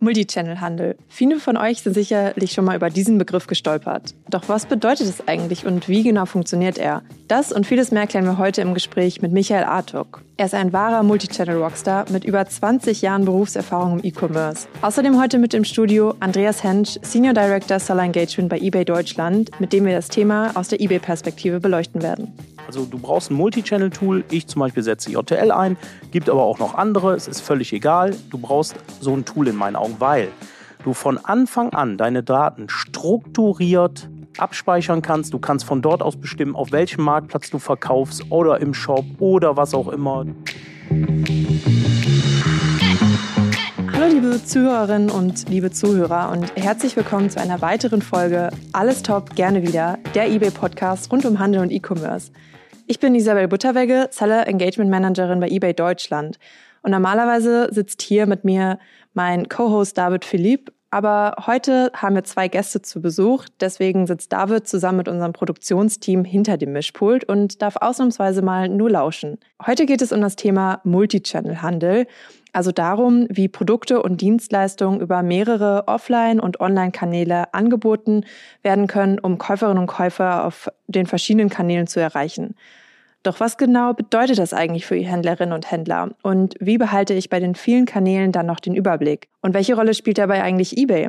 Multichannel-Handel. Viele von euch sind sicherlich schon mal über diesen Begriff gestolpert. Doch was bedeutet es eigentlich und wie genau funktioniert er? Das und vieles mehr klären wir heute im Gespräch mit Michael Artuk. Er ist ein wahrer Multichannel-Rockstar mit über 20 Jahren Berufserfahrung im E-Commerce. Außerdem heute mit im Studio Andreas Hensch, Senior Director Seller Engagement bei eBay Deutschland, mit dem wir das Thema aus der eBay-Perspektive beleuchten werden. Also du brauchst ein Multichannel-Tool. Ich zum Beispiel setze JTL ein, gibt aber auch noch andere. Es ist völlig egal. Du brauchst so ein Tool in meinen Augen, weil du von Anfang an deine Daten strukturiert abspeichern kannst. Du kannst von dort aus bestimmen, auf welchem Marktplatz du verkaufst oder im Shop oder was auch immer. Hallo liebe Zuhörerinnen und liebe Zuhörer und herzlich willkommen zu einer weiteren Folge Alles Top, gerne wieder, der eBay Podcast rund um Handel und E-Commerce. Ich bin Isabel Butterwegge, Seller Engagement Managerin bei eBay Deutschland. Und normalerweise sitzt hier mit mir mein Co-Host David Philipp, aber heute haben wir zwei Gäste zu Besuch. Deswegen sitzt David zusammen mit unserem Produktionsteam hinter dem Mischpult und darf ausnahmsweise mal nur lauschen. Heute geht es um das Thema Multichannel-Handel, also darum, wie Produkte und Dienstleistungen über mehrere Offline- und Online-Kanäle angeboten werden können, um Käuferinnen und Käufer auf den verschiedenen Kanälen zu erreichen. Doch was genau bedeutet das eigentlich für Händlerinnen und Händler? Und wie behalte ich bei den vielen Kanälen dann noch den Überblick? Und welche Rolle spielt dabei eigentlich eBay?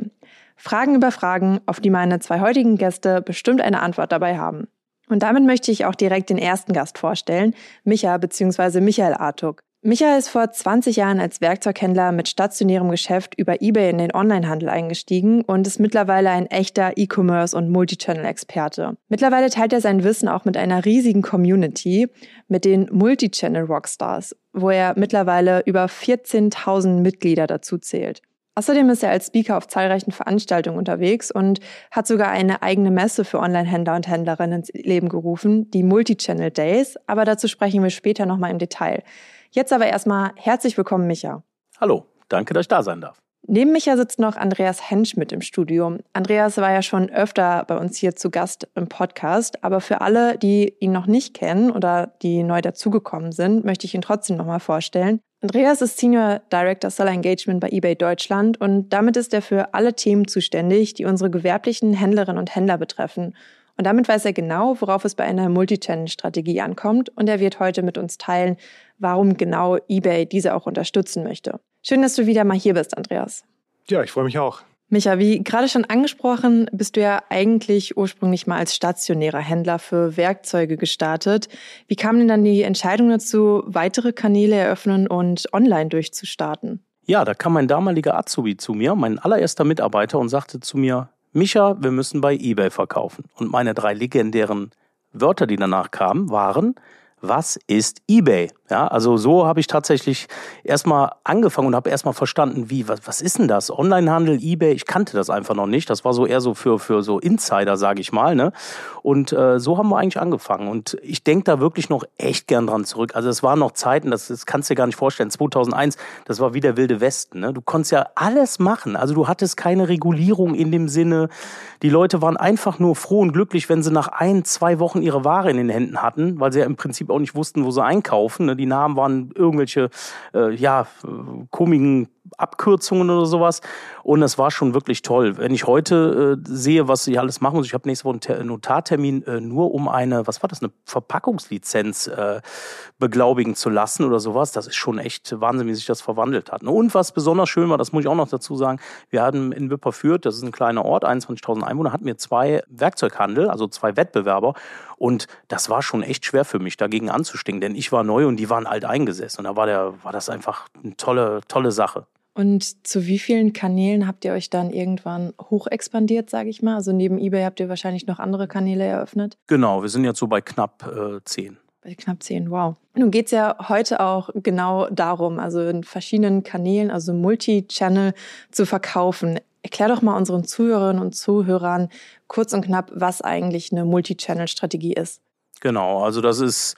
Fragen über Fragen, auf die meine zwei heutigen Gäste bestimmt eine Antwort dabei haben. Und damit möchte ich auch direkt den ersten Gast vorstellen, Micha bzw. Michael Artuk. Michael ist vor 20 Jahren als Werkzeughändler mit stationärem Geschäft über eBay in den Onlinehandel eingestiegen und ist mittlerweile ein echter E-Commerce- und Multichannel-Experte. Mittlerweile teilt er sein Wissen auch mit einer riesigen Community, mit den Multichannel-Rockstars, wo er mittlerweile über 14.000 Mitglieder dazu zählt. Außerdem ist er als Speaker auf zahlreichen Veranstaltungen unterwegs und hat sogar eine eigene Messe für Online-Händler und Händlerinnen ins Leben gerufen, die Multichannel Days, aber dazu sprechen wir später nochmal im Detail. Jetzt aber erstmal herzlich willkommen, Micha. Hallo, danke, dass ich da sein darf. Neben Micha sitzt noch Andreas Hensch mit im Studio. Andreas war ja schon öfter bei uns hier zu Gast im Podcast, aber für alle, die ihn noch nicht kennen oder die neu dazugekommen sind, möchte ich ihn trotzdem nochmal vorstellen. Andreas ist Senior Director Seller Engagement bei eBay Deutschland und damit ist er für alle Themen zuständig, die unsere gewerblichen Händlerinnen und Händler betreffen und damit weiß er genau, worauf es bei einer Multichannel-Strategie ankommt. Und er wird heute mit uns teilen, warum genau eBay diese auch unterstützen möchte. Schön, dass du wieder mal hier bist, Andreas. Ja, ich freue mich auch. Micha, wie gerade schon angesprochen, bist du ja eigentlich ursprünglich mal als stationärer Händler für Werkzeuge gestartet. Wie kam denn dann die Entscheidung dazu, weitere Kanäle eröffnen und online durchzustarten? Ja, da kam mein damaliger Azubi zu mir, mein allererster Mitarbeiter, und sagte zu mir, Micha, wir müssen bei eBay verkaufen. Und meine drei legendären Wörter, die danach kamen, waren, was ist eBay? Ja, also so habe ich tatsächlich erstmal angefangen und habe erstmal verstanden, wie, was, was ist denn das? Onlinehandel, eBay, ich kannte das einfach noch nicht. Das war so eher so für, für so Insider, sage ich mal. Ne? Und äh, so haben wir eigentlich angefangen. Und ich denke da wirklich noch echt gern dran zurück. Also es waren noch Zeiten, das, das kannst du dir gar nicht vorstellen. 2001, das war wie der wilde Westen. Ne? Du konntest ja alles machen. Also du hattest keine Regulierung in dem Sinne. Die Leute waren einfach nur froh und glücklich, wenn sie nach ein, zwei Wochen ihre Ware in den Händen hatten, weil sie ja im Prinzip auch nicht wussten, wo sie einkaufen. Ne? Die Namen waren irgendwelche, äh, ja, komischen Abkürzungen oder sowas. Und es war schon wirklich toll. Wenn ich heute äh, sehe, was ich alles machen muss, ich habe nächste Woche einen Notartermin äh, nur um eine, was war das, eine Verpackungslizenz äh, beglaubigen zu lassen oder sowas. Das ist schon echt Wahnsinn, wie sich das verwandelt hat. Und was besonders schön war, das muss ich auch noch dazu sagen, wir hatten in Wipperfürth, das ist ein kleiner Ort, 21.000 Einwohner, hatten wir zwei Werkzeughandel, also zwei Wettbewerber. Und das war schon echt schwer für mich, dagegen anzustingen, denn ich war neu und die waren alt eingesessen. Und da war, der, war das einfach eine tolle, tolle Sache. Und zu wie vielen Kanälen habt ihr euch dann irgendwann hoch expandiert, sage ich mal? Also neben eBay habt ihr wahrscheinlich noch andere Kanäle eröffnet? Genau, wir sind jetzt so bei knapp äh, zehn. Bei knapp zehn, wow. Nun geht es ja heute auch genau darum, also in verschiedenen Kanälen, also Multi-Channel zu verkaufen. Erklär doch mal unseren Zuhörerinnen und Zuhörern kurz und knapp, was eigentlich eine Multi-Channel-Strategie ist. Genau, also das ist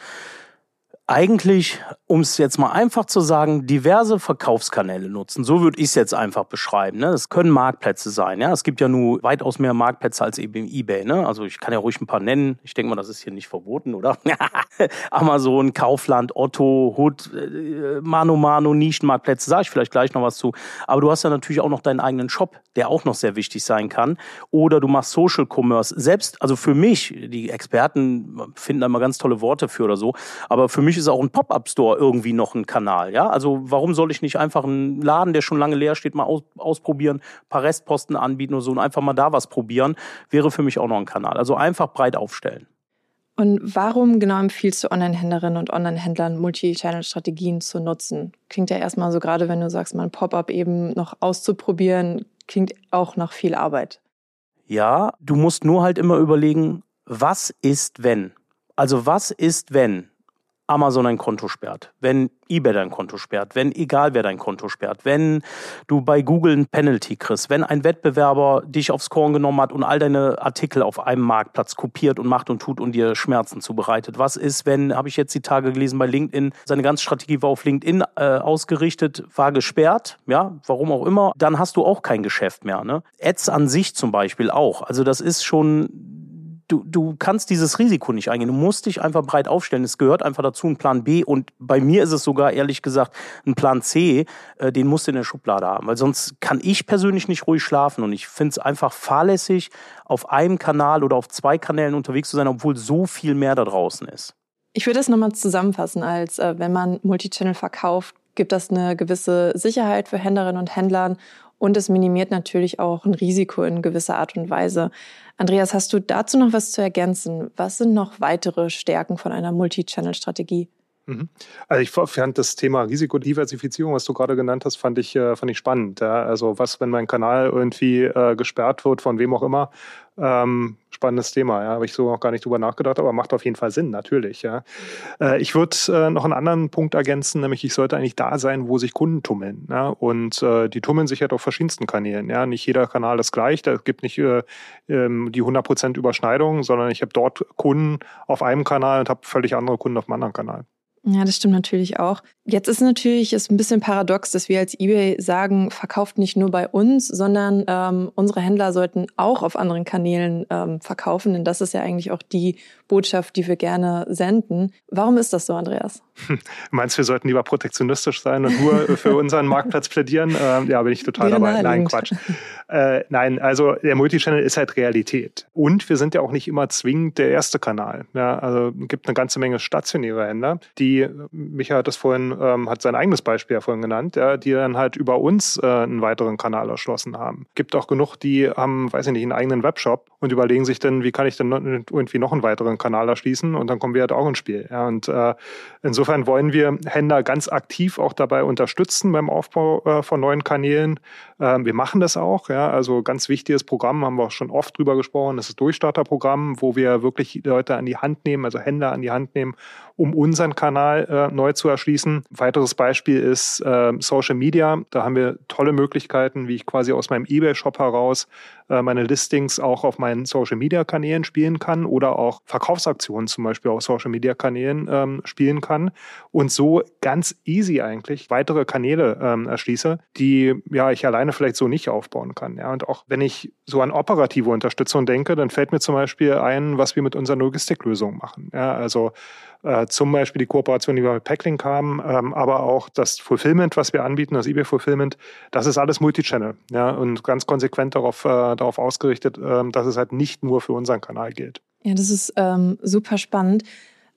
eigentlich, um es jetzt mal einfach zu sagen, diverse Verkaufskanäle nutzen. So würde ich es jetzt einfach beschreiben. Ne? Das können Marktplätze sein. Ja, es gibt ja nur weitaus mehr Marktplätze als eben eBay. Ne? Also ich kann ja ruhig ein paar nennen. Ich denke mal, das ist hier nicht verboten, oder? Amazon, Kaufland, Otto, Hood, äh, Mano Mano, Nischenmarktplätze. Sage ich vielleicht gleich noch was zu. Aber du hast ja natürlich auch noch deinen eigenen Shop, der auch noch sehr wichtig sein kann. Oder du machst Social Commerce. Selbst, also für mich, die Experten finden da immer ganz tolle Worte für oder so. Aber für mich ist auch ein Pop-up-Store irgendwie noch ein Kanal. Ja, also warum soll ich nicht einfach einen Laden, der schon lange leer steht, mal aus, ausprobieren, ein paar Restposten anbieten oder so und einfach mal da was probieren? Wäre für mich auch noch ein Kanal. Also einfach breit aufstellen. Und warum genau empfiehlst du Online-Händlerinnen und Online-Händlern, Multi-Channel-Strategien zu nutzen? Klingt ja erstmal so, gerade wenn du sagst, mal ein Pop-up eben noch auszuprobieren, klingt auch nach viel Arbeit. Ja, du musst nur halt immer überlegen, was ist, wenn? Also was ist, wenn Amazon ein Konto sperrt, wenn eBay dein Konto sperrt, wenn egal wer dein Konto sperrt, wenn du bei Google ein Penalty kriegst, wenn ein Wettbewerber dich aufs Korn genommen hat und all deine Artikel auf einem Marktplatz kopiert und macht und tut und dir Schmerzen zubereitet. Was ist, wenn, habe ich jetzt die Tage gelesen bei LinkedIn, seine ganze Strategie war auf LinkedIn äh, ausgerichtet, war gesperrt, ja, warum auch immer, dann hast du auch kein Geschäft mehr. Ne? Ads an sich zum Beispiel auch. Also das ist schon du, du kannst dieses Risiko nicht eingehen. Du musst dich einfach breit aufstellen. Es gehört einfach dazu, ein Plan B. Und bei mir ist es sogar, ehrlich gesagt, ein Plan C, äh, den musst du in der Schublade haben. Weil sonst kann ich persönlich nicht ruhig schlafen. Und ich finde es einfach fahrlässig, auf einem Kanal oder auf zwei Kanälen unterwegs zu sein, obwohl so viel mehr da draußen ist. Ich würde das nochmal zusammenfassen, als äh, wenn man Multichannel verkauft, gibt das eine gewisse Sicherheit für Händlerinnen und Händlern und es minimiert natürlich auch ein Risiko in gewisser Art und Weise. Andreas, hast du dazu noch was zu ergänzen? Was sind noch weitere Stärken von einer Multi-Channel-Strategie? Mhm. Also ich fand das Thema Risikodiversifizierung, was du gerade genannt hast, fand ich, äh, fand ich spannend. Also was, wenn mein Kanal irgendwie äh, gesperrt wird, von wem auch immer, ähm, spannendes Thema, ja. Habe ich so noch gar nicht drüber nachgedacht, aber macht auf jeden Fall Sinn, natürlich, ja. Äh, ich würde äh, noch einen anderen Punkt ergänzen, nämlich ich sollte eigentlich da sein, wo sich Kunden tummeln. Ja? Und äh, die tummeln sich halt auf verschiedensten Kanälen. Ja? Nicht jeder Kanal ist gleich, da gibt nicht äh, ähm, die 100% Überschneidung, sondern ich habe dort Kunden auf einem Kanal und habe völlig andere Kunden auf einem anderen Kanal. Ja, das stimmt natürlich auch. Jetzt ist natürlich ist ein bisschen paradox, dass wir als eBay sagen, verkauft nicht nur bei uns, sondern ähm, unsere Händler sollten auch auf anderen Kanälen ähm, verkaufen, denn das ist ja eigentlich auch die Botschaft, die wir gerne senden. Warum ist das so, Andreas? Meinst du, wir sollten lieber protektionistisch sein und nur für unseren Marktplatz plädieren? Ähm, ja, bin ich total Wäre dabei. Nein, Quatsch. Äh, nein, also der Multichannel ist halt Realität. Und wir sind ja auch nicht immer zwingend der erste Kanal. Ja, also es gibt eine ganze Menge stationäre Händler, die, Micha hat das vorhin, ähm, hat sein eigenes Beispiel ja vorhin genannt, ja, die dann halt über uns äh, einen weiteren Kanal erschlossen haben. Gibt auch genug, die haben, weiß ich nicht, einen eigenen Webshop und überlegen sich dann, wie kann ich denn irgendwie noch einen weiteren Kanal erschließen und dann kommen wir halt auch ins Spiel. Ja, und äh, insofern wollen wir Händler ganz aktiv auch dabei unterstützen beim Aufbau äh, von neuen Kanälen. Ähm, wir machen das auch. Ja, also ganz wichtiges Programm, haben wir auch schon oft drüber gesprochen. Das ist Durchstarterprogramm, wo wir wirklich Leute an die Hand nehmen, also Händler an die Hand nehmen, um unseren Kanal äh, neu zu erschließen. Weiteres Beispiel ist äh, Social Media. Da haben wir tolle Möglichkeiten, wie ich quasi aus meinem eBay-Shop heraus äh, meine Listings auch auf meinen Social-Media-Kanälen spielen kann oder auch Verkaufsaktionen zum Beispiel auf Social-Media-Kanälen ähm, spielen kann und so ganz easy eigentlich weitere Kanäle ähm, erschließe, die ja ich alleine vielleicht so nicht aufbauen kann. Ja, und auch wenn ich so an operative Unterstützung denke, dann fällt mir zum Beispiel ein, was wir mit unseren Logistiklösungen machen. Ja, also äh, zum Beispiel die Kooperation, die wir mit Packlink haben, ähm, aber auch das Fulfillment, was wir anbieten, das eBay Fulfillment, das ist alles Multichannel ja, und ganz konsequent darauf, äh, darauf ausgerichtet, äh, dass es halt nicht nur für unseren Kanal gilt. Ja, das ist ähm, super spannend.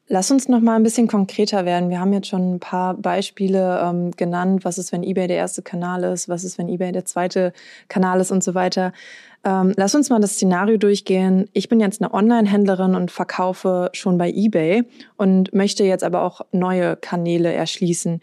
Lass uns noch mal ein bisschen konkreter werden. Wir haben jetzt schon ein paar Beispiele ähm, genannt. Was ist, wenn eBay der erste Kanal ist? Was ist, wenn eBay der zweite Kanal ist und so weiter? Ähm, lass uns mal das Szenario durchgehen. Ich bin jetzt eine Online-Händlerin und verkaufe schon bei eBay und möchte jetzt aber auch neue Kanäle erschließen.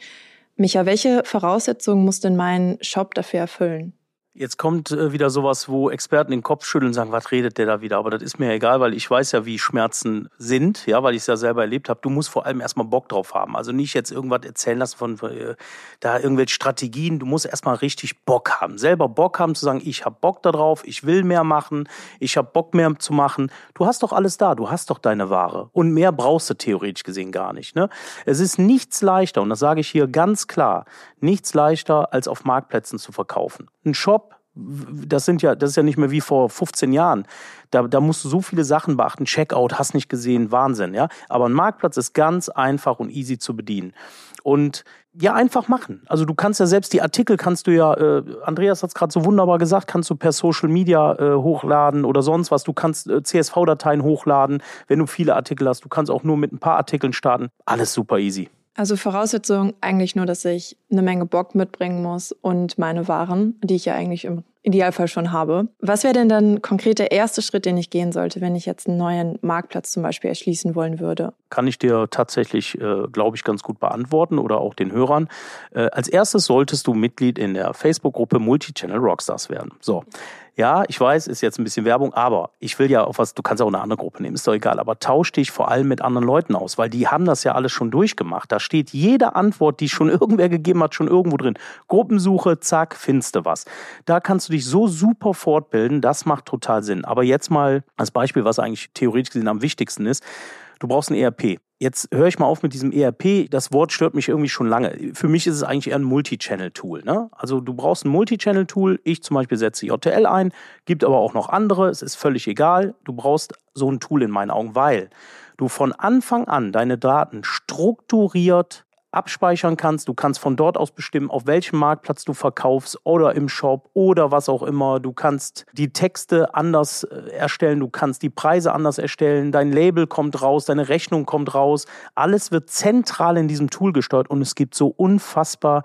Micha, welche Voraussetzungen muss denn mein Shop dafür erfüllen? Jetzt kommt äh, wieder sowas, wo Experten den Kopf schütteln und sagen, was redet der da wieder? Aber das ist mir egal, weil ich weiß ja, wie Schmerzen sind, ja, weil ich es ja selber erlebt habe. Du musst vor allem erstmal Bock drauf haben. Also nicht jetzt irgendwas erzählen lassen von äh, da irgendwelche Strategien. Du musst erstmal richtig Bock haben. Selber Bock haben zu sagen, ich habe Bock darauf, ich will mehr machen, ich habe Bock mehr zu machen. Du hast doch alles da, du hast doch deine Ware. Und mehr brauchst du theoretisch gesehen gar nicht. Ne? Es ist nichts leichter, und das sage ich hier ganz klar, nichts leichter, als auf Marktplätzen zu verkaufen. Ein Shop, das sind ja, das ist ja nicht mehr wie vor 15 Jahren. Da, da musst du so viele Sachen beachten. Checkout, hast nicht gesehen, Wahnsinn, ja. Aber ein Marktplatz ist ganz einfach und easy zu bedienen. Und ja, einfach machen. Also du kannst ja selbst die Artikel kannst du ja, äh, Andreas hat es gerade so wunderbar gesagt, kannst du per Social Media äh, hochladen oder sonst was. Du kannst äh, CSV-Dateien hochladen, wenn du viele Artikel hast. Du kannst auch nur mit ein paar Artikeln starten. Alles super easy. Also Voraussetzung eigentlich nur, dass ich eine Menge Bock mitbringen muss und meine Waren, die ich ja eigentlich im Idealfall schon habe. Was wäre denn dann konkret der erste Schritt, den ich gehen sollte, wenn ich jetzt einen neuen Marktplatz zum Beispiel erschließen wollen würde? Kann ich dir tatsächlich, äh, glaube ich, ganz gut beantworten oder auch den Hörern. Äh, als erstes solltest du Mitglied in der Facebook-Gruppe Multichannel Rockstars werden. So. Ja, ich weiß, ist jetzt ein bisschen Werbung, aber ich will ja auf was, du kannst auch eine andere Gruppe nehmen, ist doch egal, aber tausch dich vor allem mit anderen Leuten aus, weil die haben das ja alles schon durchgemacht. Da steht jede Antwort, die schon irgendwer gegeben hat, schon irgendwo drin. Gruppensuche, zack, findest du was. Da kannst du dich so super fortbilden, das macht total Sinn. Aber jetzt mal als Beispiel, was eigentlich theoretisch gesehen am wichtigsten ist. Du brauchst ein ERP. Jetzt höre ich mal auf mit diesem ERP. Das Wort stört mich irgendwie schon lange. Für mich ist es eigentlich eher ein Multi-Channel-Tool. Ne? Also du brauchst ein Multi-Channel-Tool. Ich zum Beispiel setze JTL ein, gibt aber auch noch andere. Es ist völlig egal. Du brauchst so ein Tool in meinen Augen, weil du von Anfang an deine Daten strukturiert abspeichern kannst. Du kannst von dort aus bestimmen, auf welchem Marktplatz du verkaufst oder im Shop oder was auch immer. Du kannst die Texte anders äh, erstellen, du kannst die Preise anders erstellen, dein Label kommt raus, deine Rechnung kommt raus. Alles wird zentral in diesem Tool gesteuert und es gibt so unfassbar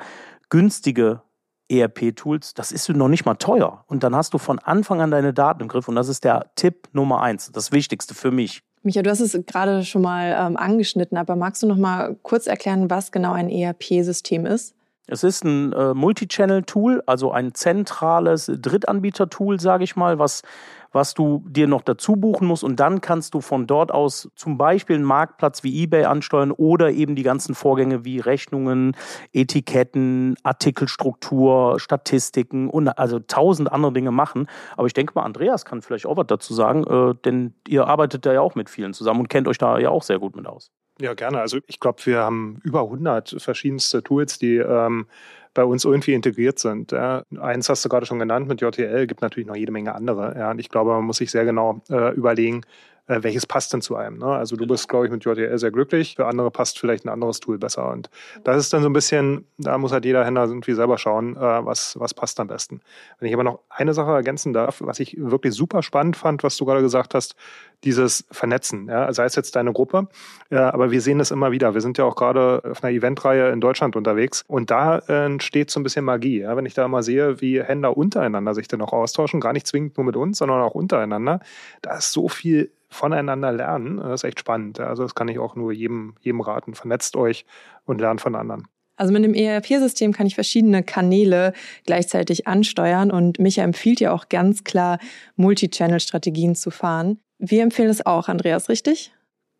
günstige ERP-Tools, das ist noch nicht mal teuer. Und dann hast du von Anfang an deine Daten im Griff. Und das ist der Tipp Nummer eins, das Wichtigste für mich. Micha, du hast es gerade schon mal ähm, angeschnitten, aber magst du noch mal kurz erklären, was genau ein ERP-System ist? Es ist ein äh, Multichannel-Tool, also ein zentrales Drittanbieter-Tool, sage ich mal, was was du dir noch dazu buchen musst und dann kannst du von dort aus zum Beispiel einen Marktplatz wie eBay ansteuern oder eben die ganzen Vorgänge wie Rechnungen, Etiketten, Artikelstruktur, Statistiken und also tausend andere Dinge machen. Aber ich denke mal, Andreas kann vielleicht auch was dazu sagen, äh, denn ihr arbeitet da ja auch mit vielen zusammen und kennt euch da ja auch sehr gut mit aus. Ja, gerne. Also ich glaube, wir haben über 100 verschiedenste Tools, die ähm, bei uns irgendwie integriert sind. Ja. Eins hast du gerade schon genannt mit JTL, gibt natürlich noch jede Menge andere. Ja. Und ich glaube, man muss sich sehr genau äh, überlegen, äh, welches passt denn zu einem. Ne? Also du bist, glaube ich, mit JTL sehr glücklich. Für andere passt vielleicht ein anderes Tool besser. Und das ist dann so ein bisschen, da muss halt jeder Händler irgendwie selber schauen, äh, was, was passt am besten. Wenn ich aber noch eine Sache ergänzen darf, was ich wirklich super spannend fand, was du gerade gesagt hast, dieses Vernetzen, ja, sei es jetzt deine Gruppe, ja, aber wir sehen das immer wieder. Wir sind ja auch gerade auf einer Eventreihe in Deutschland unterwegs und da äh, entsteht so ein bisschen Magie. Ja, wenn ich da mal sehe, wie Händler untereinander sich dann auch austauschen, gar nicht zwingend nur mit uns, sondern auch untereinander, da ist so viel voneinander lernen. Das ist echt spannend. Also das kann ich auch nur jedem, jedem raten. Vernetzt euch und lernt von anderen. Also mit dem ERP-System kann ich verschiedene Kanäle gleichzeitig ansteuern und Micha empfiehlt ja auch ganz klar, Multi-Channel-Strategien zu fahren. Wir empfehlen es auch, Andreas, richtig?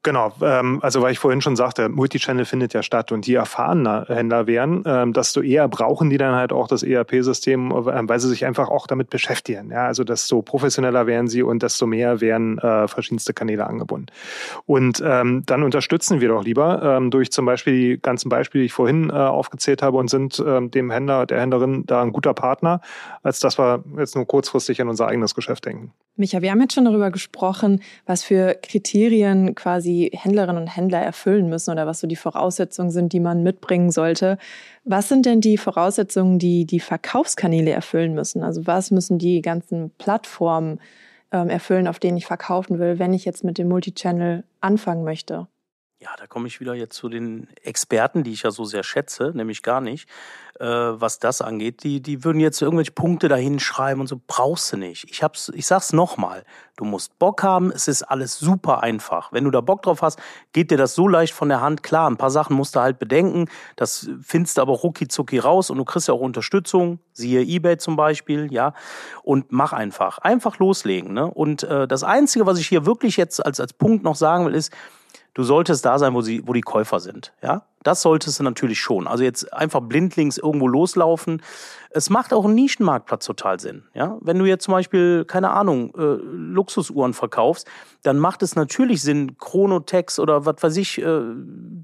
Genau, ähm, also weil ich vorhin schon sagte, Multichannel findet ja statt und je erfahrener Händler wären, ähm, desto eher brauchen die dann halt auch das ERP-System, äh, weil sie sich einfach auch damit beschäftigen. Ja, also desto professioneller werden sie und desto mehr werden äh, verschiedenste Kanäle angebunden. Und ähm, dann unterstützen wir doch lieber ähm, durch zum Beispiel die ganzen Beispiele, die ich vorhin äh, aufgezählt habe und sind ähm, dem Händler, der Händlerin da ein guter Partner, als dass wir jetzt nur kurzfristig an unser eigenes Geschäft denken. Micha, wir haben jetzt schon darüber gesprochen, was für Kriterien quasi Händlerinnen und Händler erfüllen müssen oder was so die Voraussetzungen sind, die man mitbringen sollte. Was sind denn die Voraussetzungen, die die Verkaufskanäle erfüllen müssen? Also was müssen die ganzen Plattformen ähm, erfüllen, auf denen ich verkaufen will, wenn ich jetzt mit dem Multichannel anfangen möchte? Ja, da komme ich wieder jetzt zu den Experten, die ich ja so sehr schätze, nämlich gar nicht. Äh, was das angeht. Die, die würden jetzt irgendwelche Punkte dahin schreiben und so. Brauchst du nicht. Ich, hab's, ich sag's nochmal. Du musst Bock haben. Es ist alles super einfach. Wenn du da Bock drauf hast, geht dir das so leicht von der Hand. Klar, ein paar Sachen musst du halt bedenken. Das findest du aber rucki raus und du kriegst ja auch Unterstützung. Siehe eBay zum Beispiel, ja. Und mach einfach. Einfach loslegen. Ne? Und äh, das Einzige, was ich hier wirklich jetzt als, als Punkt noch sagen will, ist, du solltest da sein, wo, sie, wo die Käufer sind. Ja? Das solltest du natürlich schon. Also jetzt einfach blindlings irgendwo loslaufen. Es macht auch ein Nischenmarktplatz total Sinn. Ja? Wenn du jetzt zum Beispiel, keine Ahnung, äh, Luxusuhren verkaufst, dann macht es natürlich Sinn, Chronotex oder was weiß ich äh,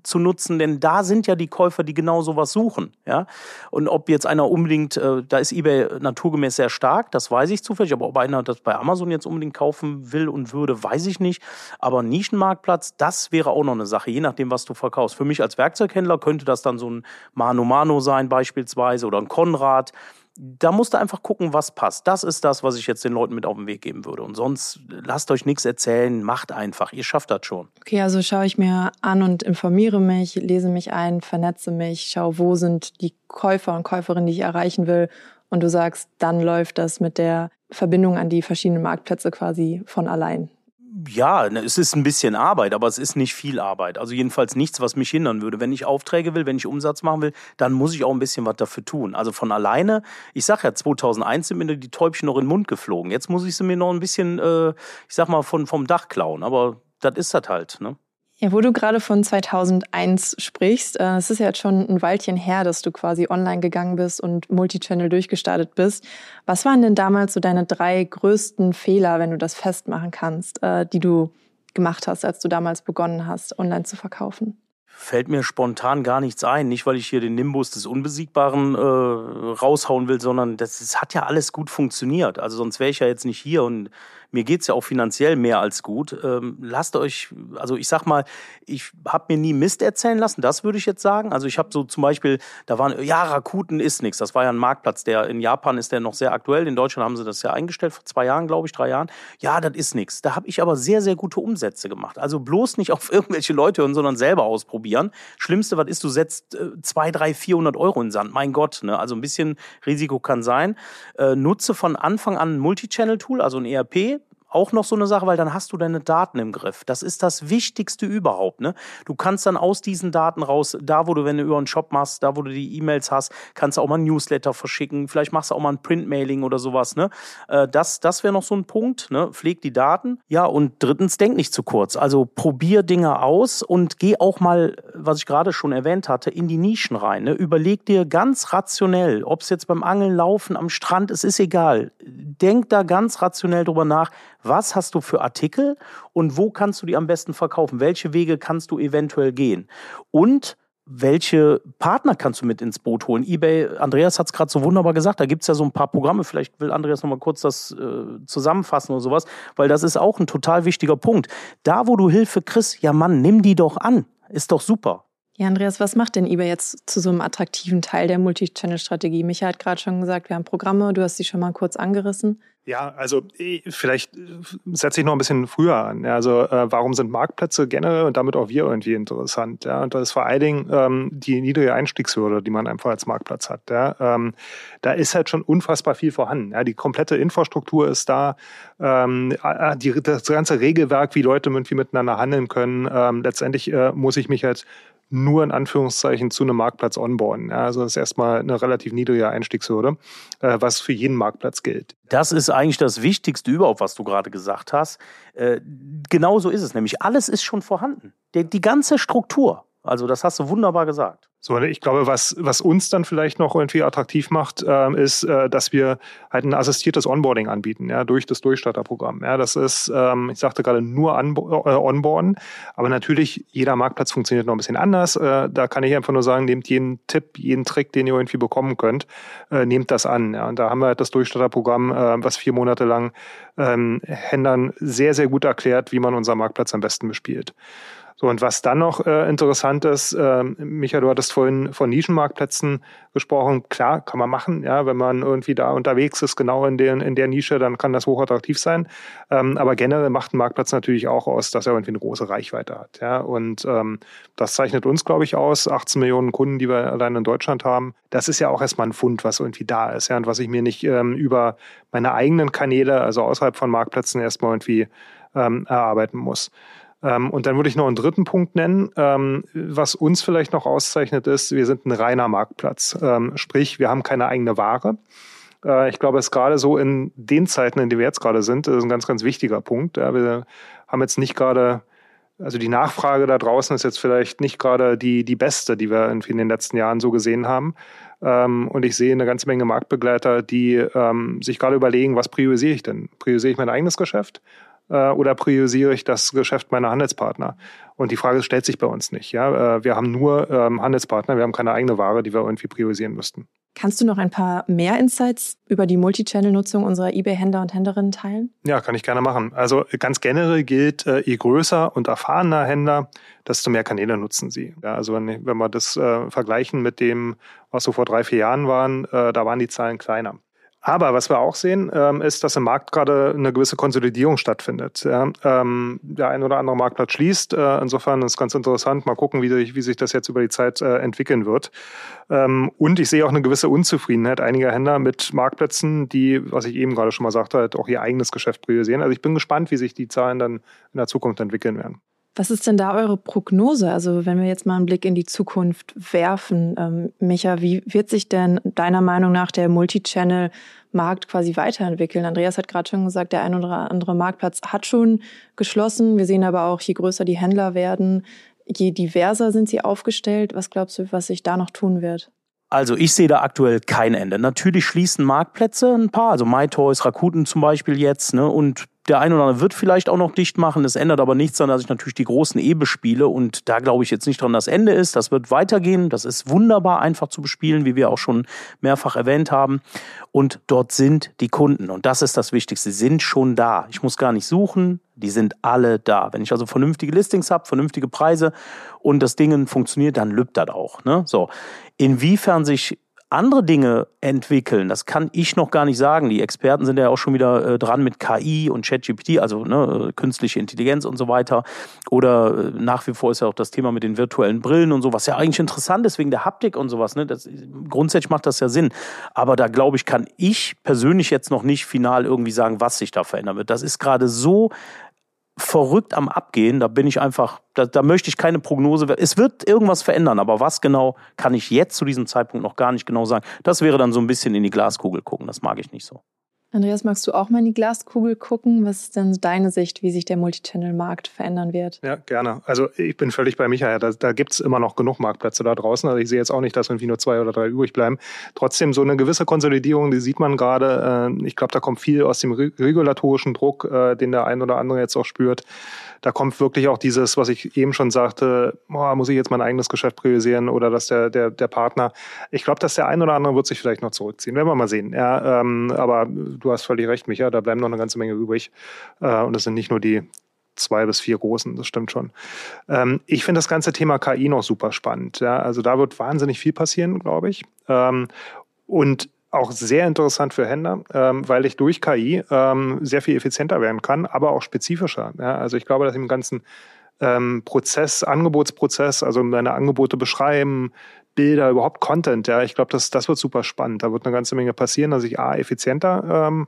zu nutzen, denn da sind ja die Käufer, die genau sowas suchen. Ja? Und ob jetzt einer unbedingt, äh, da ist eBay naturgemäß sehr stark, das weiß ich zufällig, aber ob einer das bei Amazon jetzt unbedingt kaufen will und würde, weiß ich nicht. Aber Nischenmarktplatz, das wäre auch noch eine Sache, je nachdem, was du verkaufst. Für mich als Werkzeughändler könnte das dann so ein Mano Mano sein beispielsweise oder ein Konrad da musst du einfach gucken, was passt. Das ist das, was ich jetzt den Leuten mit auf den Weg geben würde. Und sonst lasst euch nichts erzählen, macht einfach. Ihr schafft das schon. Okay, also schaue ich mir an und informiere mich, lese mich ein, vernetze mich, schaue, wo sind die Käufer und Käuferinnen, die ich erreichen will. Und du sagst, dann läuft das mit der Verbindung an die verschiedenen Marktplätze quasi von allein ja, ne, es ist ein bisschen Arbeit, aber es ist nicht viel Arbeit. Also jedenfalls nichts, was mich hindern würde. Wenn ich Aufträge will, wenn ich Umsatz machen will, dann muss ich auch ein bisschen was dafür tun. Also von alleine, ich sag ja, 2001 sind mir die Täubchen noch in den Mund geflogen. Jetzt muss ich sie mir noch ein bisschen, äh, ich sag mal, von, vom Dach klauen. Aber das ist das halt, ne? Ja, wo du gerade von 2001 sprichst, äh, es ist ja jetzt schon ein Weilchen her, dass du quasi online gegangen bist und Multichannel durchgestartet bist. Was waren denn damals so deine drei größten Fehler, wenn du das festmachen kannst, äh, die du gemacht hast, als du damals begonnen hast, online zu verkaufen? Fällt mir spontan gar nichts ein. Nicht, weil ich hier den Nimbus des Unbesiegbaren äh, raushauen will, sondern das, das hat ja alles gut funktioniert. Also sonst wäre ich ja jetzt nicht hier und mir geht's ja auch finanziell mehr als gut. Ähm, lasst euch, also ich sag mal, ich habe mir nie Mist erzählen lassen, das würde ich jetzt sagen. Also ich habe so zum Beispiel, da waren, ja, Rakuten ist nichts. Das war ja ein Marktplatz, der in Japan ist der noch sehr aktuell. In Deutschland haben sie das ja eingestellt, vor zwei Jahren, glaube ich, drei Jahren. Ja, das ist nichts. Da habe ich aber sehr, sehr gute Umsätze gemacht. Also bloß nicht auf irgendwelche Leute hören, sondern selber ausprobieren. Schlimmste, was ist, du setzt äh, zwei, drei, vierhundert Euro in den Sand. Mein Gott, ne? Also ein bisschen Risiko kann sein. Äh, nutze von Anfang an ein Multichannel-Tool, also ein ERP auch noch so eine Sache, weil dann hast du deine Daten im Griff. Das ist das Wichtigste überhaupt. Ne? Du kannst dann aus diesen Daten raus, da wo du, wenn du über einen Shop machst, da wo du die E-Mails hast, kannst du auch mal ein Newsletter verschicken. Vielleicht machst du auch mal ein Printmailing oder sowas. Ne? Äh, das das wäre noch so ein Punkt. Ne? Pfleg die Daten. Ja, und drittens, denk nicht zu kurz. Also probier Dinge aus und geh auch mal, was ich gerade schon erwähnt hatte, in die Nischen rein. Ne? Überleg dir ganz rationell, ob es jetzt beim Angeln, Laufen, am Strand, es ist egal. Denk da ganz rationell drüber nach, was hast du für Artikel und wo kannst du die am besten verkaufen? Welche Wege kannst du eventuell gehen? Und welche Partner kannst du mit ins Boot holen? eBay, Andreas hat es gerade so wunderbar gesagt, da gibt es ja so ein paar Programme, vielleicht will Andreas nochmal kurz das äh, zusammenfassen oder sowas, weil das ist auch ein total wichtiger Punkt. Da, wo du Hilfe kriegst, ja Mann, nimm die doch an. Ist doch super. Ja, Andreas, was macht denn eBay jetzt zu so einem attraktiven Teil der Multichannel-Strategie? Micha hat gerade schon gesagt, wir haben Programme, du hast sie schon mal kurz angerissen. Ja, also eh, vielleicht äh, setze ich noch ein bisschen früher an. Also äh, warum sind Marktplätze generell und damit auch wir irgendwie interessant? Ja, und das ist vor allen Dingen ähm, die niedrige Einstiegshürde, die man einfach als Marktplatz hat. Ja, ähm, da ist halt schon unfassbar viel vorhanden. Ja, die komplette Infrastruktur ist da, ähm, die, das ganze Regelwerk, wie Leute irgendwie miteinander handeln können. Ähm, letztendlich äh, muss ich mich halt nur in Anführungszeichen zu einem Marktplatz onboarden. Ja, also das ist erstmal eine relativ niedrige Einstiegshürde, äh, was für jeden Marktplatz gilt. Das ist eigentlich das Wichtigste überhaupt, was du gerade gesagt hast. Äh, genau so ist es nämlich. Alles ist schon vorhanden. Die, die ganze Struktur. Also das hast du wunderbar gesagt. So, ich glaube, was, was uns dann vielleicht noch irgendwie attraktiv macht, ähm, ist, äh, dass wir halt ein assistiertes Onboarding anbieten, ja, durch das Durchstarterprogramm. Ja, das ist, ähm, ich sagte gerade, nur an, äh, onboarden, aber natürlich, jeder Marktplatz funktioniert noch ein bisschen anders. Äh, da kann ich einfach nur sagen, nehmt jeden Tipp, jeden Trick, den ihr irgendwie bekommen könnt, äh, nehmt das an. Ja. Und da haben wir halt das Durchstarterprogramm, äh, was vier Monate lang ähm, Händlern sehr, sehr gut erklärt, wie man unseren Marktplatz am besten bespielt. So, und was dann noch äh, interessant ist, äh, Micha, du hattest vorhin von Nischenmarktplätzen gesprochen. Klar, kann man machen, ja, wenn man irgendwie da unterwegs ist, genau in, den, in der Nische, dann kann das hochattraktiv sein. Ähm, aber generell macht ein Marktplatz natürlich auch aus, dass er irgendwie eine große Reichweite hat. Ja, und ähm, das zeichnet uns, glaube ich, aus. 18 Millionen Kunden, die wir allein in Deutschland haben. Das ist ja auch erstmal ein Fund, was irgendwie da ist, ja, und was ich mir nicht ähm, über meine eigenen Kanäle, also außerhalb von Marktplätzen, erstmal irgendwie ähm, erarbeiten muss. Ähm, und dann würde ich noch einen dritten Punkt nennen, ähm, was uns vielleicht noch auszeichnet ist, wir sind ein reiner Marktplatz. Ähm, sprich, wir haben keine eigene Ware. Äh, ich glaube, es ist gerade so in den Zeiten, in denen wir jetzt gerade sind, ist ein ganz, ganz wichtiger Punkt. wir haben jetzt nicht gerade also die Nachfrage da draußen ist jetzt vielleicht nicht gerade die, die beste, die wir in den letzten Jahren so gesehen haben. und ich sehe eine ganze Menge Marktbegleiter, die ähm, sich gerade überlegen, was priorisiere ich denn? Priorisiere ich mein eigenes Geschäft äh, oder priorisiere ich das Geschäft meiner Handelspartner? Und die Frage stellt sich bei uns nicht. Ja? Äh, wir haben nur ähm, Handelspartner, wir haben keine eigene Ware, die wir irgendwie priorisieren müssten. Kannst du noch ein paar mehr Insights über die Multichannel-Nutzung unserer eBay-Händler und Händlerinnen teilen? Ja, kann ich gerne machen. Also ganz generell gilt, äh, je größer und erfahrener Händler, desto mehr Kanäle nutzen sie. Ja, also wenn, wenn wir das äh, vergleichen mit dem, was so vor drei, vier Jahren waren, äh, da waren die Zahlen kleiner. Aber was wir auch sehen, ähm, ist, dass im Markt gerade eine gewisse Konsolidierung stattfindet. Ja, ähm, der ein oder andere Marktplatz schließt. Äh, insofern ist es ganz interessant. Mal gucken, wie sich, wie sich das jetzt über die Zeit äh, entwickeln wird. Ähm, und ich sehe auch eine gewisse Unzufriedenheit einiger Händler mit Marktplätzen, die, was ich eben gerade schon mal sagte, halt auch ihr eigenes Geschäft priorisieren. Also ich bin gespannt, wie sich die Zahlen dann in der Zukunft entwickeln werden. Was ist denn da eure Prognose? Also wenn wir jetzt mal einen Blick in die Zukunft werfen, ähm, Micha, wie wird sich denn deiner Meinung nach der Multichannel-Markt quasi weiterentwickeln? Andreas hat gerade schon gesagt, der ein oder andere Marktplatz hat schon geschlossen. Wir sehen aber auch, je größer die Händler werden, je diverser sind sie aufgestellt. Was glaubst du, was sich da noch tun wird? Also ich sehe da aktuell kein Ende. Natürlich schließen Marktplätze ein paar, also MyToys, Rakuten zum Beispiel jetzt, ne, und der eine oder andere wird vielleicht auch noch dicht machen. Das ändert aber nichts daran, dass ich natürlich die großen E bespiele. Und da glaube ich jetzt nicht dran, dass Ende ist. Das wird weitergehen. Das ist wunderbar einfach zu bespielen, wie wir auch schon mehrfach erwähnt haben. Und dort sind die Kunden. Und das ist das Wichtigste. Sie sind schon da. Ich muss gar nicht suchen. Die sind alle da. Wenn ich also vernünftige Listings habe, vernünftige Preise und das Ding funktioniert, dann lübt das auch. Ne? So. Inwiefern sich andere Dinge entwickeln, das kann ich noch gar nicht sagen. Die Experten sind ja auch schon wieder äh, dran mit KI und ChatGPT, also ne, äh, künstliche Intelligenz und so weiter. Oder äh, nach wie vor ist ja auch das Thema mit den virtuellen Brillen und so, was ja eigentlich interessant ist wegen der Haptik und sowas. Ne? Das, grundsätzlich macht das ja Sinn. Aber da glaube ich, kann ich persönlich jetzt noch nicht final irgendwie sagen, was sich da verändern wird. Das ist gerade so verrückt am Abgehen. Da bin ich einfach, da, da möchte ich keine Prognose. Es wird irgendwas verändern, aber was genau, kann ich jetzt zu diesem Zeitpunkt noch gar nicht genau sagen. Das wäre dann so ein bisschen in die Glaskugel gucken. Das mag ich nicht so. Andreas, magst du auch mal in die Glaskugel gucken? Was ist denn deine Sicht, wie sich der Multichannel-Markt verändern wird? Ja, gerne. Also ich bin völlig bei Michael. Da, da gibt es immer noch genug Marktplätze da draußen. Also ich sehe jetzt auch nicht, dass irgendwie nur zwei oder drei übrig bleiben. Trotzdem so eine gewisse Konsolidierung, die sieht man gerade. Äh, ich glaube, da kommt viel aus dem regulatorischen Druck, äh, den der ein oder andere jetzt auch spürt da kommt wirklich auch dieses, was ich eben schon sagte, oh, muss ich jetzt mein eigenes Geschäft priorisieren oder dass der, der, der Partner. Ich glaube, dass der ein oder andere wird sich vielleicht noch zurückziehen. Werden wir mal sehen. Ja, ähm, aber du hast völlig recht, Micha, da bleiben noch eine ganze Menge übrig. Äh, und es sind nicht nur die zwei bis vier großen, das stimmt schon. Ähm, ich finde das ganze Thema KI noch super spannend. Ja? Also da wird wahnsinnig viel passieren, glaube ich. Ähm, und auch sehr interessant für Händler, ähm, weil ich durch KI ähm, sehr viel effizienter werden kann, aber auch spezifischer. Ja? Also ich glaube, dass im ganzen ähm, Prozess, Angebotsprozess, also meine Angebote beschreiben, Bilder, überhaupt Content, ja, ich glaube, das, das wird super spannend. Da wird eine ganze Menge passieren, dass ich A, effizienter ähm,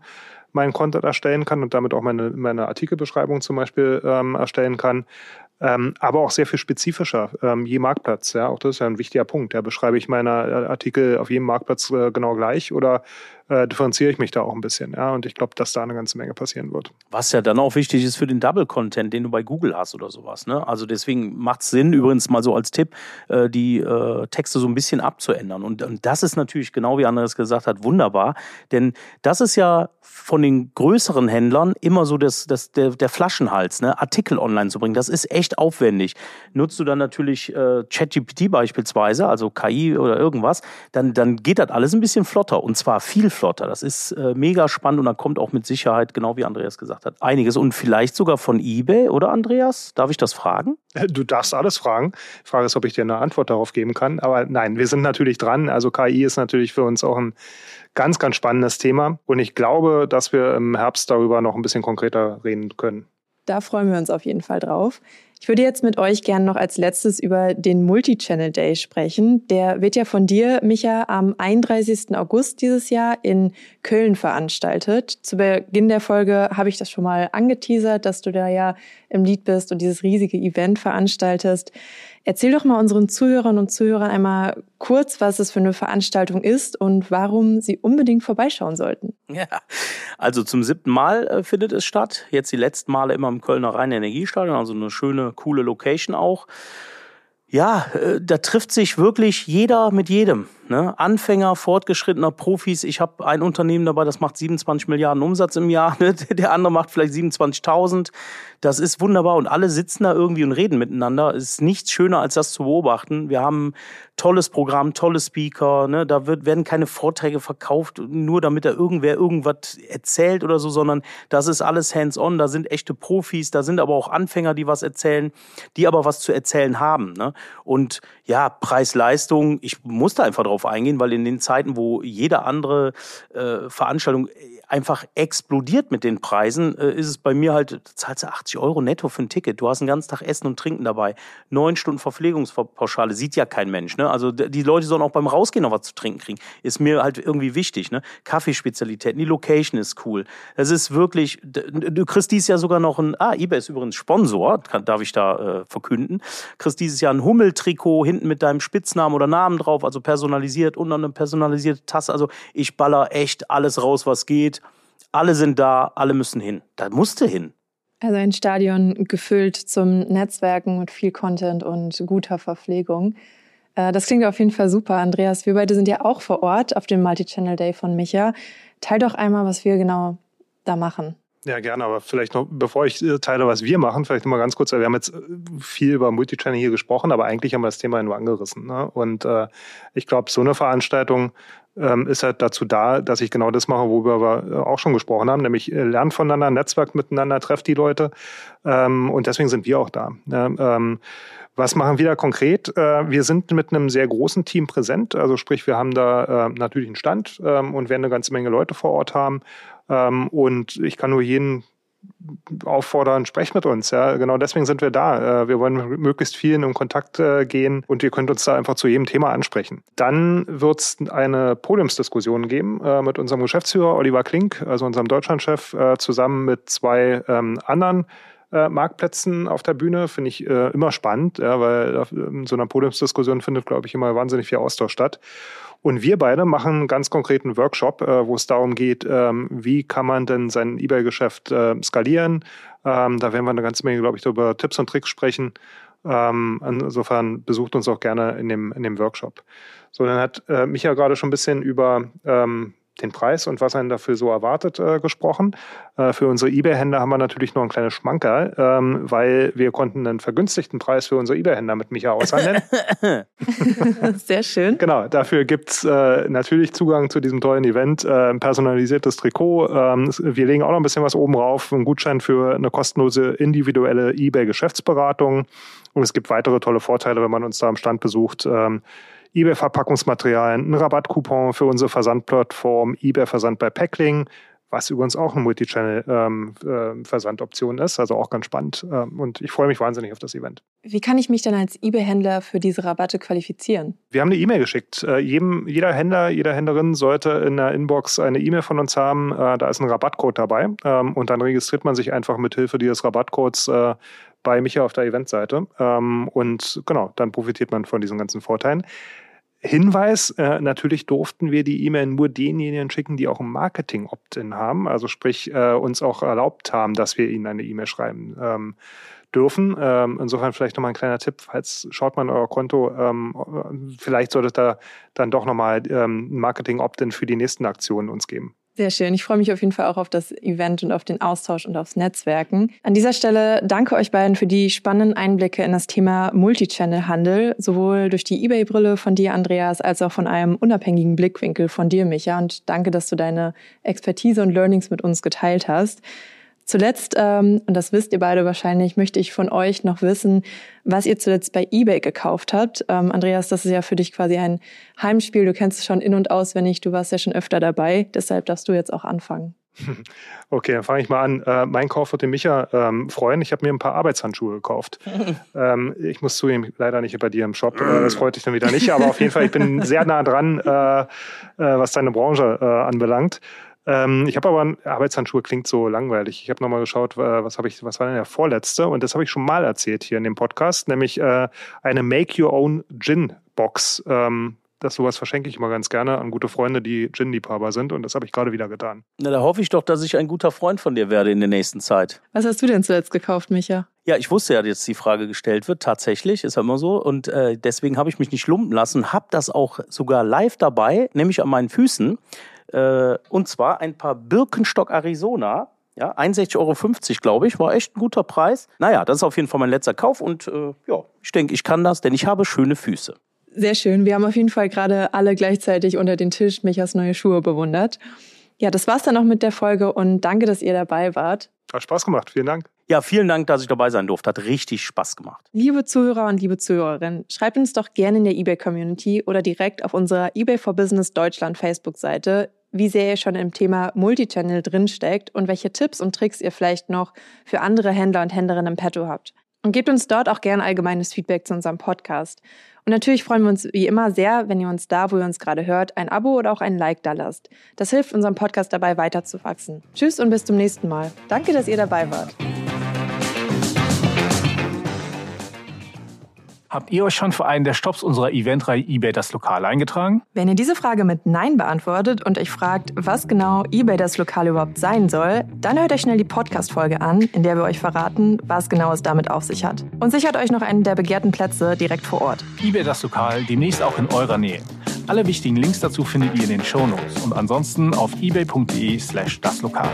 meinen Content erstellen kann und damit auch meine, meine Artikelbeschreibung zum Beispiel ähm, erstellen kann. Ähm, aber auch sehr viel spezifischer, ähm, je Marktplatz. Ja, auch das ist ja ein wichtiger Punkt. Ja, beschreibe ich meine äh, Artikel auf jedem Marktplatz äh, genau gleich oder äh, differenziere ich mich da auch ein bisschen. Ja, und ich glaube, dass da eine ganze Menge passieren wird. Was ja dann auch wichtig ist für den Double-Content, den du bei Google hast oder sowas. Ne? Also deswegen macht es Sinn, übrigens mal so als Tipp, äh, die äh, Texte so ein bisschen abzuändern. Und, und das ist natürlich genau wie Andres gesagt hat, wunderbar. Denn das ist ja von den größeren Händlern immer so das, das, der, der Flaschenhals, ne? Artikel online zu bringen. Das ist echt aufwendig. Nutzt du dann natürlich äh, ChatGPT beispielsweise, also KI oder irgendwas, dann, dann geht das alles ein bisschen flotter und zwar viel flotter. Das ist äh, mega spannend und da kommt auch mit Sicherheit, genau wie Andreas gesagt hat, einiges. Und vielleicht sogar von eBay, oder Andreas? Darf ich das fragen? Du darfst alles fragen. Die Frage ist, ob ich dir eine Antwort darauf geben kann. Aber nein, wir sind natürlich dran. Also KI ist natürlich für uns auch ein ganz, ganz spannendes Thema. Und ich glaube, dass wir im Herbst darüber noch ein bisschen konkreter reden können. Da freuen wir uns auf jeden Fall drauf. Ich würde jetzt mit euch gerne noch als letztes über den Multichannel Day sprechen. Der wird ja von dir, Micha, am 31. August dieses Jahr in Köln veranstaltet. Zu Beginn der Folge habe ich das schon mal angeteasert, dass du da ja im Lied bist und dieses riesige Event veranstaltest. Erzähl doch mal unseren Zuhörern und Zuhörern einmal kurz, was es für eine Veranstaltung ist und warum sie unbedingt vorbeischauen sollten. Ja, also zum siebten Mal äh, findet es statt. Jetzt die letzten Male immer im Kölner Rhein-Energiestadion, also eine schöne, coole Location auch. Ja, äh, da trifft sich wirklich jeder mit jedem. Ne? Anfänger, fortgeschrittener Profis. Ich habe ein Unternehmen dabei, das macht 27 Milliarden Umsatz im Jahr. Ne? Der andere macht vielleicht 27.000. Das ist wunderbar und alle sitzen da irgendwie und reden miteinander. Es ist nichts schöner, als das zu beobachten. Wir haben tolles Programm, tolle Speaker. Ne? Da wird, werden keine Vorträge verkauft, nur damit da irgendwer irgendwas erzählt oder so, sondern das ist alles hands-on. Da sind echte Profis, da sind aber auch Anfänger, die was erzählen, die aber was zu erzählen haben. Ne? Und ja, Preis-Leistung, ich muss da einfach drauf eingehen, weil in den Zeiten, wo jede andere äh, Veranstaltung einfach explodiert mit den Preisen, äh, ist es bei mir halt, zahlst du 80 Euro netto für ein Ticket. Du hast einen ganzen Tag Essen und Trinken dabei. Neun Stunden Verpflegungspauschale, sieht ja kein Mensch. Ne? Also die Leute sollen auch beim Rausgehen noch was zu trinken kriegen. Ist mir halt irgendwie wichtig. Ne? Kaffeespezialitäten, die Location ist cool. Das ist wirklich, du kriegst dieses Jahr sogar noch ein, ah, eBay ist übrigens Sponsor, kann, darf ich da äh, verkünden. Kriegst dieses Jahr ein Hummeltrikot hinten mit deinem Spitznamen oder Namen drauf, also personalisiert und noch eine personalisierte Tasse. Also ich baller echt alles raus, was geht. Alle sind da, alle müssen hin. Da musste hin. Also ein Stadion gefüllt zum Netzwerken mit viel Content und guter Verpflegung. Äh, das klingt auf jeden Fall super, Andreas. Wir beide sind ja auch vor Ort auf dem Multi-Channel Day von Micha. Teil doch einmal, was wir genau da machen. Ja, gerne, aber vielleicht noch, bevor ich äh, teile, was wir machen, vielleicht noch mal ganz kurz, wir haben jetzt äh, viel über Multichannel hier gesprochen, aber eigentlich haben wir das Thema nur angerissen. Ne? Und äh, ich glaube, so eine Veranstaltung ähm, ist halt dazu da, dass ich genau das mache, worüber wir äh, auch schon gesprochen haben, nämlich äh, lernt voneinander, Netzwerk miteinander, trefft die Leute. Ähm, und deswegen sind wir auch da. Ne? Ähm, was machen wir da konkret? Äh, wir sind mit einem sehr großen Team präsent. Also sprich, wir haben da natürlich einen Stand ähm, und werden eine ganze Menge Leute vor Ort haben. Ähm, und ich kann nur jeden auffordern, sprecht mit uns. Ja, genau deswegen sind wir da. Äh, wir wollen möglichst vielen in Kontakt äh, gehen und ihr könnt uns da einfach zu jedem Thema ansprechen. Dann wird es eine Podiumsdiskussion geben äh, mit unserem Geschäftsführer Oliver Klink, also unserem Deutschlandchef, zusammen mit zwei ähm, anderen Marktplätzen auf der Bühne finde ich äh, immer spannend, ja, weil in so einer Podiumsdiskussion findet, glaube ich, immer wahnsinnig viel Austausch statt. Und wir beide machen einen ganz konkreten Workshop, äh, wo es darum geht, ähm, wie kann man denn sein eBay-Geschäft äh, skalieren. Ähm, da werden wir eine ganze Menge, glaube ich, über Tipps und Tricks sprechen. Ähm, insofern besucht uns auch gerne in dem, in dem Workshop. So, dann hat äh, Micha gerade schon ein bisschen über ähm, den Preis und was einen dafür so erwartet äh, gesprochen. Äh, für unsere eBay-Händler haben wir natürlich noch ein kleines Schmankerl, ähm, weil wir konnten einen vergünstigten Preis für unsere eBay-Händler mit Micha aushandeln. Sehr schön. Genau, dafür gibt's äh, natürlich Zugang zu diesem tollen Event, äh, ein personalisiertes Trikot. Ähm, wir legen auch noch ein bisschen was oben drauf, einen Gutschein für eine kostenlose individuelle eBay-Geschäftsberatung. Und es gibt weitere tolle Vorteile, wenn man uns da am Stand besucht. Ähm, eBay-Verpackungsmaterialien, ein Rabattcoupon für unsere Versandplattform, eBay-Versand bei Packling, was übrigens auch eine Multichannel-Versandoption ähm, äh, ist, also auch ganz spannend. Ähm, und ich freue mich wahnsinnig auf das Event. Wie kann ich mich dann als eBay-Händler für diese Rabatte qualifizieren? Wir haben eine E-Mail geschickt. Äh, jedem, jeder Händler, jeder Händlerin sollte in der Inbox eine E-Mail von uns haben. Äh, da ist ein Rabattcode dabei. Ähm, und dann registriert man sich einfach mit Hilfe dieses Rabattcodes äh, bei Micha auf der Eventseite. Ähm, und genau, dann profitiert man von diesen ganzen Vorteilen. Hinweis, äh, natürlich durften wir die E-Mail nur denjenigen schicken, die auch ein Marketing-Opt-in haben, also sprich äh, uns auch erlaubt haben, dass wir ihnen eine E-Mail schreiben ähm, dürfen. Ähm, insofern vielleicht nochmal ein kleiner Tipp, falls schaut man euer Konto, ähm, vielleicht solltet ihr dann doch nochmal ähm, ein Marketing-Opt-in für die nächsten Aktionen uns geben. Sehr schön. Ich freue mich auf jeden Fall auch auf das Event und auf den Austausch und aufs Netzwerken. An dieser Stelle danke euch beiden für die spannenden Einblicke in das Thema Multichannel-Handel, sowohl durch die eBay-Brille von dir, Andreas, als auch von einem unabhängigen Blickwinkel von dir, Micha. Und danke, dass du deine Expertise und Learnings mit uns geteilt hast. Zuletzt, ähm, und das wisst ihr beide wahrscheinlich, möchte ich von euch noch wissen, was ihr zuletzt bei eBay gekauft habt. Ähm, Andreas, das ist ja für dich quasi ein Heimspiel. Du kennst es schon in- und auswendig. Du warst ja schon öfter dabei. Deshalb darfst du jetzt auch anfangen. Okay, dann fange ich mal an. Äh, mein Kauf wird den Micha ähm, freuen. Ich habe mir ein paar Arbeitshandschuhe gekauft. ähm, ich muss zugeben, leider nicht bei dir im Shop. Äh, das freut dich dann wieder nicht. Aber auf jeden Fall, ich bin sehr nah dran, äh, äh was deine Branche äh, anbelangt. Ähm, ich habe aber Arbeitshandschuhe klingt so langweilig. Ich habe nochmal geschaut, was habe ich, was war denn der vorletzte? Und das habe ich schon mal erzählt hier in dem Podcast, nämlich äh, eine Make Your Own Gin Box. Ähm, das sowas verschenke ich immer ganz gerne an gute Freunde, die Gin-Liebhaber sind. Und das habe ich gerade wieder getan. Na, da hoffe ich doch, dass ich ein guter Freund von dir werde in der nächsten Zeit. Was hast du denn zuletzt gekauft, Micha? Ja, ich wusste ja, dass jetzt die Frage gestellt wird. Tatsächlich, ist ja immer so. Und äh, deswegen habe ich mich nicht lumpen lassen, habe das auch sogar live dabei, nämlich an meinen Füßen. Äh, und zwar ein paar Birkenstock Arizona. Ja, 61,50 Euro, glaube ich, war echt ein guter Preis. Naja, das ist auf jeden Fall mein letzter Kauf und äh, ja, ich denke, ich kann das, denn ich habe schöne Füße. Sehr schön. Wir haben auf jeden Fall gerade alle gleichzeitig unter den Tisch Michas neue Schuhe bewundert. Ja, das war's dann auch mit der Folge und danke, dass ihr dabei wart. Hat Spaß gemacht. Vielen Dank. Ja, vielen Dank, dass ich dabei sein durfte. Hat richtig Spaß gemacht. Liebe Zuhörer und liebe Zuhörerinnen, schreibt uns doch gerne in der eBay-Community oder direkt auf unserer eBay for Business Deutschland Facebook-Seite, wie sehr ihr schon im Thema Multichannel drinsteckt und welche Tipps und Tricks ihr vielleicht noch für andere Händler und Händlerinnen im Petto habt. Und gebt uns dort auch gerne allgemeines Feedback zu unserem Podcast. Und natürlich freuen wir uns wie immer sehr, wenn ihr uns da, wo ihr uns gerade hört, ein Abo oder auch ein Like da lasst. Das hilft unserem Podcast dabei weiterzuwachsen. Tschüss und bis zum nächsten Mal. Danke, dass ihr dabei wart. Habt ihr euch schon für einen der Stops unserer Eventreihe eBay das Lokal eingetragen? Wenn ihr diese Frage mit Nein beantwortet und euch fragt, was genau eBay das Lokal überhaupt sein soll, dann hört euch schnell die Podcast-Folge an, in der wir euch verraten, was genau es damit auf sich hat. Und sichert euch noch einen der begehrten Plätze direkt vor Ort. eBay das Lokal demnächst auch in eurer Nähe. Alle wichtigen Links dazu findet ihr in den Shownotes und ansonsten auf ebay.de slash das Lokal.